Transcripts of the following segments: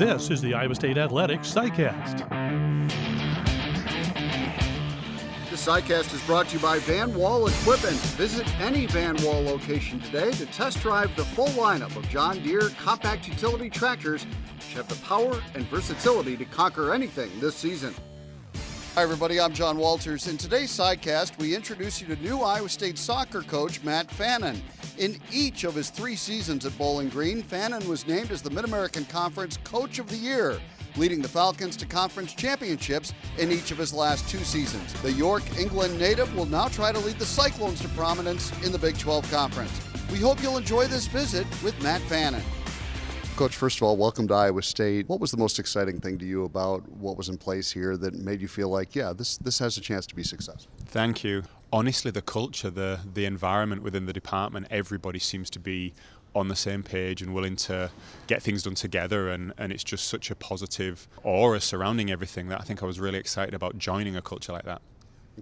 This is the Iowa State Athletics CyCast. The CyCast is brought to you by Van Wall Equipment. Visit any Van Wall location today to test drive the full lineup of John Deere compact utility tractors which have the power and versatility to conquer anything this season. Hi, everybody. I'm John Walters. In today's CyCast, we introduce you to new Iowa State soccer coach Matt Fannin. In each of his three seasons at Bowling Green, Fannin was named as the Mid American Conference Coach of the Year, leading the Falcons to conference championships in each of his last two seasons. The York, England native will now try to lead the Cyclones to prominence in the Big 12 Conference. We hope you'll enjoy this visit with Matt Fannin. Coach, first of all, welcome to Iowa State. What was the most exciting thing to you about what was in place here that made you feel like, yeah, this this has a chance to be successful? Thank you. Honestly, the culture, the the environment within the department, everybody seems to be on the same page and willing to get things done together and, and it's just such a positive aura surrounding everything that I think I was really excited about joining a culture like that.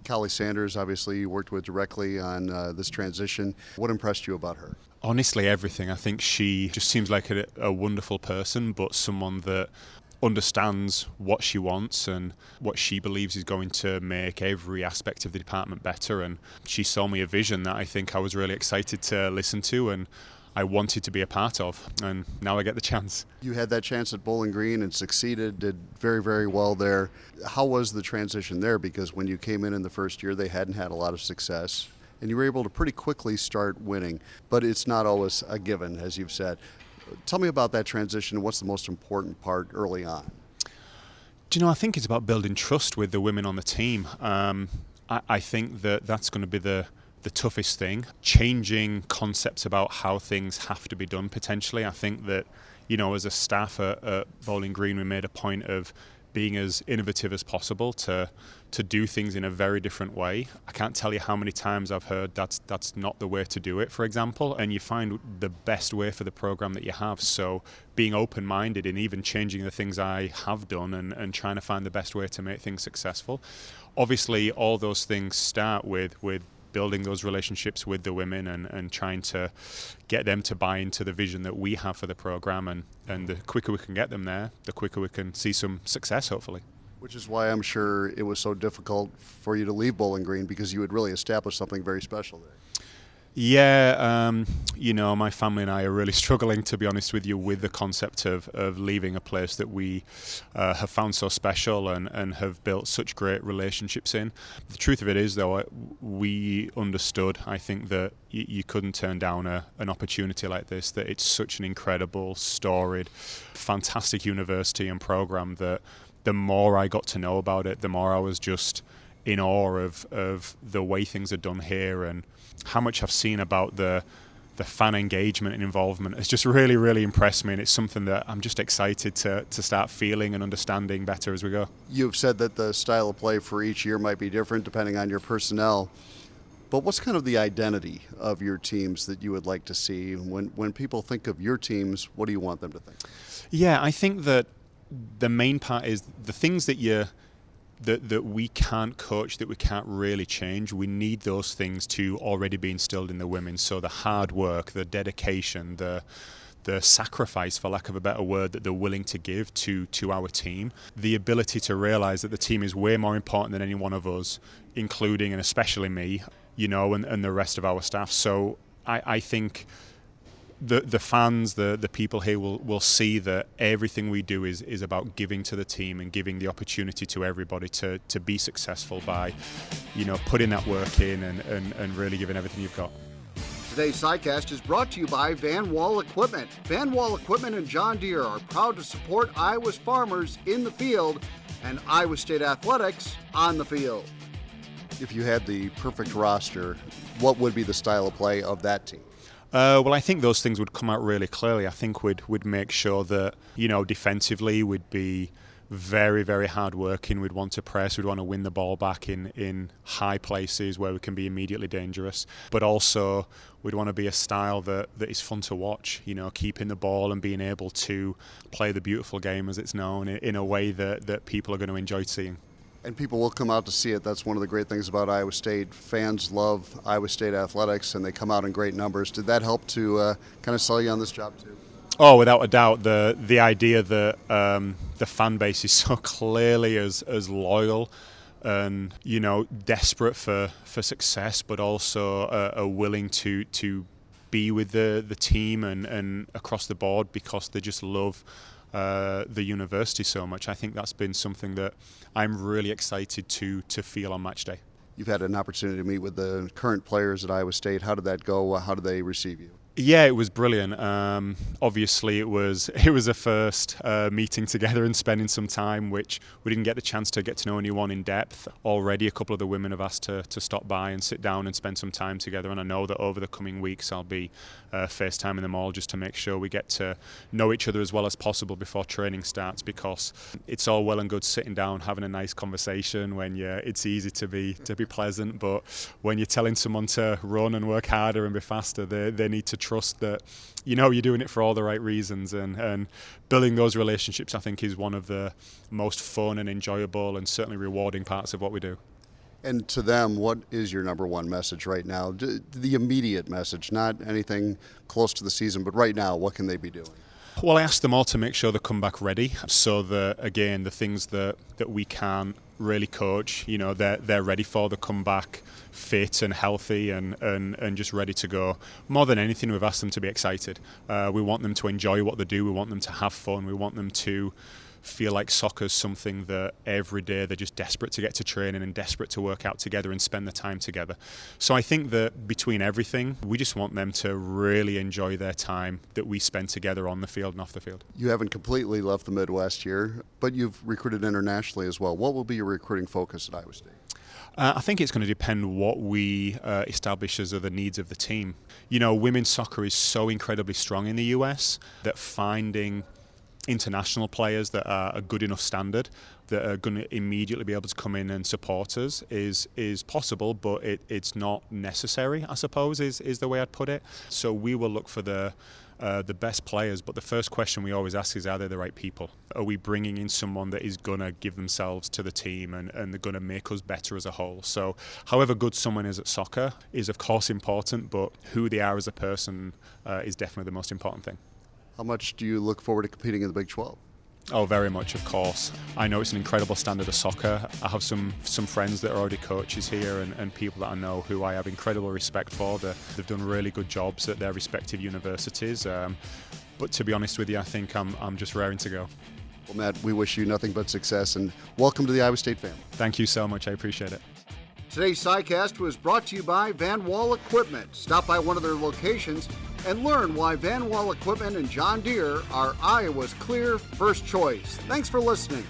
Calli Sanders, obviously, you worked with directly on uh, this transition. What impressed you about her? Honestly, everything. I think she just seems like a, a wonderful person, but someone that understands what she wants and what she believes is going to make every aspect of the department better. And she saw me a vision that I think I was really excited to listen to and I wanted to be a part of, and now I get the chance. You had that chance at Bowling Green and succeeded, did very, very well there. How was the transition there? Because when you came in in the first year, they hadn't had a lot of success and you were able to pretty quickly start winning. But it's not always a given, as you've said. Tell me about that transition. and What's the most important part early on? Do you know? I think it's about building trust with the women on the team. Um, I, I think that that's going to be the the toughest thing. Changing concepts about how things have to be done potentially. I think that, you know, as a staff at, at Bowling Green, we made a point of being as innovative as possible to to do things in a very different way. I can't tell you how many times I've heard that's that's not the way to do it, for example, and you find the best way for the program that you have. So being open minded and even changing the things I have done and, and trying to find the best way to make things successful. Obviously all those things start with with building those relationships with the women and, and trying to get them to buy into the vision that we have for the program. And, and the quicker we can get them there, the quicker we can see some success, hopefully. Which is why I'm sure it was so difficult for you to leave Bowling Green because you had really established something very special there. Yeah, um, you know, my family and I are really struggling, to be honest with you, with the concept of, of leaving a place that we uh, have found so special and, and have built such great relationships in. The truth of it is, though, we understood, I think, that you, you couldn't turn down a, an opportunity like this, that it's such an incredible, storied, fantastic university and program that the more I got to know about it, the more I was just in awe of, of the way things are done here and how much I've seen about the the fan engagement and involvement has just really, really impressed me, and it's something that I'm just excited to, to start feeling and understanding better as we go. You've said that the style of play for each year might be different depending on your personnel, but what's kind of the identity of your teams that you would like to see? When, when people think of your teams, what do you want them to think? Yeah, I think that the main part is the things that you that, that we can't coach, that we can't really change. We need those things to already be instilled in the women. So the hard work, the dedication, the the sacrifice, for lack of a better word, that they're willing to give to to our team, the ability to realize that the team is way more important than any one of us, including and especially me, you know, and, and the rest of our staff. So I, I think the the fans, the the people here will will see that everything we do is is about giving to the team and giving the opportunity to everybody to to be successful by, you know, putting that work in and and, and really giving everything you've got. Today's CyCast is brought to you by Van Wall Equipment. Van Wall Equipment and John Deere are proud to support Iowa's farmers in the field and Iowa State athletics on the field. If you had the perfect roster, what would be the style of play of that team? Uh, well, I think those things would come out really clearly. I think we'd would make sure that you know defensively we'd be very very hard working. We'd want to press. We'd want to win the ball back in in high places where we can be immediately dangerous. But also we'd want to be a style that that is fun to watch. You know, keeping the ball and being able to play the beautiful game as it's known in, in a way that that people are going to enjoy seeing and people will come out to see it. That's one of the great things about Iowa State. Fans love Iowa State athletics, and they come out in great numbers. Did that help to uh, kind of sell you on this job too? Oh, without a doubt, the the idea that um, the fan base is so clearly as as loyal and you know desperate for for success, but also uh, are willing to to be with the the team and and across the board because they just love. Uh, the university so much. I think that's been something that I'm really excited to to feel on match day. You've had an opportunity to meet with the current players at Iowa State. How did that go? How did they receive you? Yeah, it was brilliant. Um, obviously, it was it was a first uh, meeting together and spending some time, which we didn't get the chance to get to know anyone in depth. Already, a couple of the women have asked to, to stop by and sit down and spend some time together. And I know that over the coming weeks, I'll be uh, FaceTiming them all just to make sure we get to know each other as well as possible before training starts. Because it's all well and good sitting down having a nice conversation when you it's easy to be to be pleasant, but when you're telling someone to run and work harder and be faster, they they need to trust that you know you're doing it for all the right reasons and, and building those relationships I think is one of the most fun and enjoyable and certainly rewarding parts of what we do. And to them, what is your number one message right now? The immediate message, not anything close to the season, but right now, what can they be doing? Well, I asked them all to make sure they come back ready, so that again, the things that, that we can really coach, you know, they're they're ready for. the come back fit and healthy and, and, and just ready to go. More than anything, we've asked them to be excited. Uh, we want them to enjoy what they do. We want them to have fun. We want them to feel like soccer's something that every day they're just desperate to get to training and desperate to work out together and spend the time together. So I think that between everything, we just want them to really enjoy their time that we spend together on the field and off the field. You haven't completely left the Midwest here, but you've recruited internationally as well. What will be your recruiting focus at Iowa State? Uh, I think it's going to depend what we uh, establish as are the needs of the team. You know, women's soccer is so incredibly strong in the US that finding international players that are a good enough standard that are going to immediately be able to come in and support us is is possible, but it, it's not necessary. I suppose is is the way I'd put it. So we will look for the uh, the best players, but the first question we always ask is are they the right people? Are we bringing in someone that is going to give themselves to the team and, and they're going to make us better as a whole? So, however good someone is at soccer is, of course, important, but who they are as a person uh, is definitely the most important thing. How much do you look forward to competing in the Big 12? Oh, very much, of course. I know it's an incredible standard of soccer. I have some some friends that are already coaches here and, and people that I know who I have incredible respect for. They're, they've done really good jobs at their respective universities. Um, but to be honest with you, I think I'm, I'm just raring to go. Well, Matt, we wish you nothing but success and welcome to the Iowa State family. Thank you so much. I appreciate it. Today's CyCast was brought to you by Van Wall Equipment. Stop by one of their locations and learn why Van Wall Equipment and John Deere are Iowa's clear first choice. Thanks for listening.